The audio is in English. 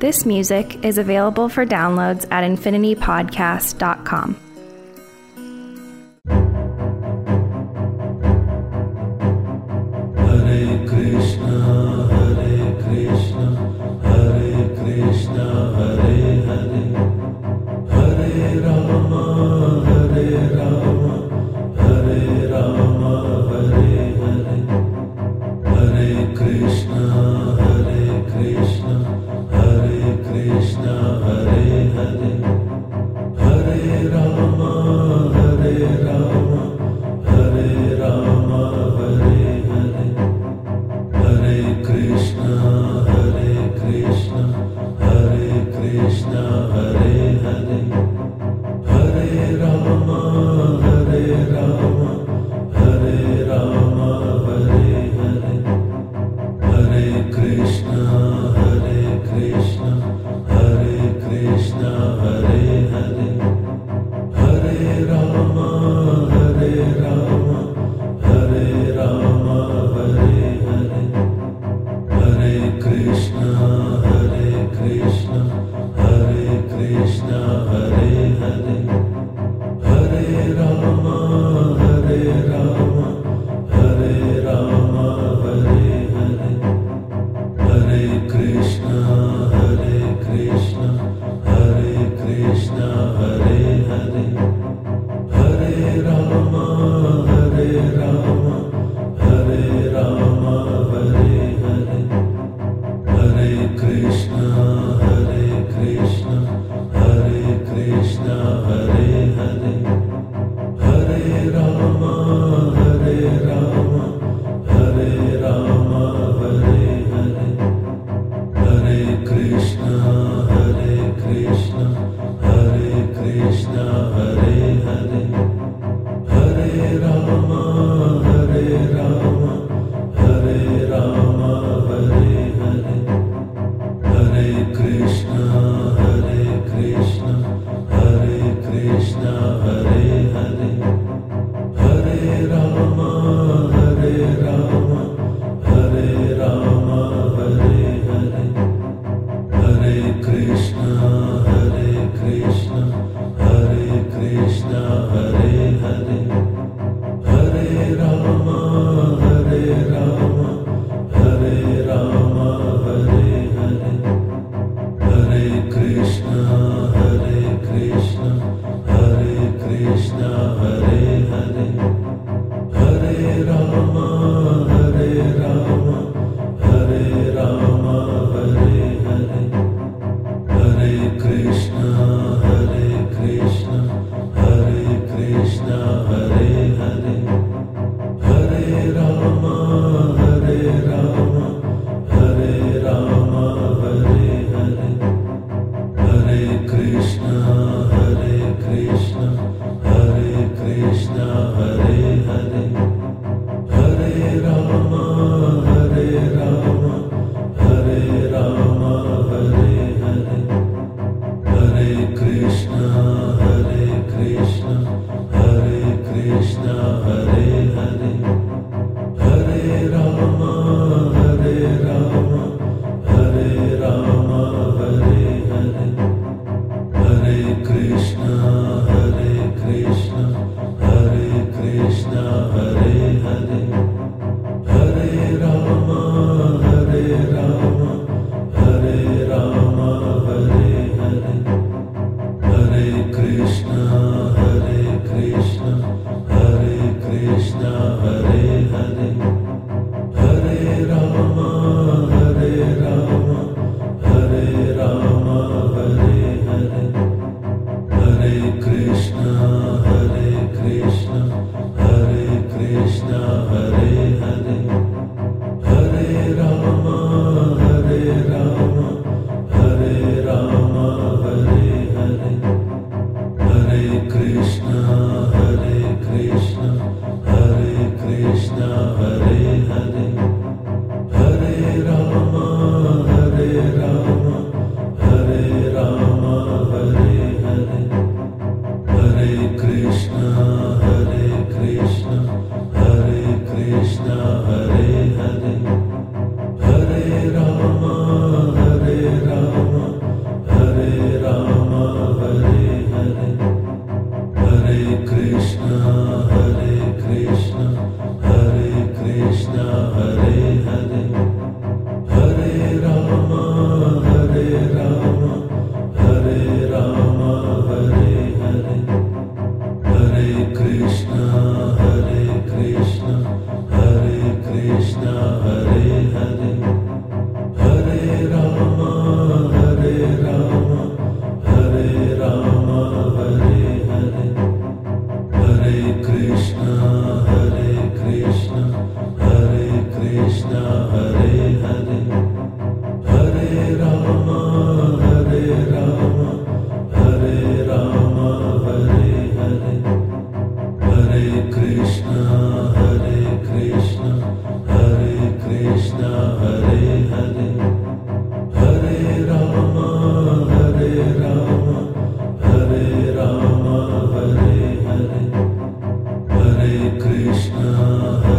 This music is available for downloads at infinitypodcast.com. Hare Krishna, Hare Krishna, Hare Krishna, Hare Hare. Hare Rama, Hare Rama, Hare Rama, Hare Hare, Hare Krishna. Krishna Hare Krishna Hare Krishna Hare Krishna.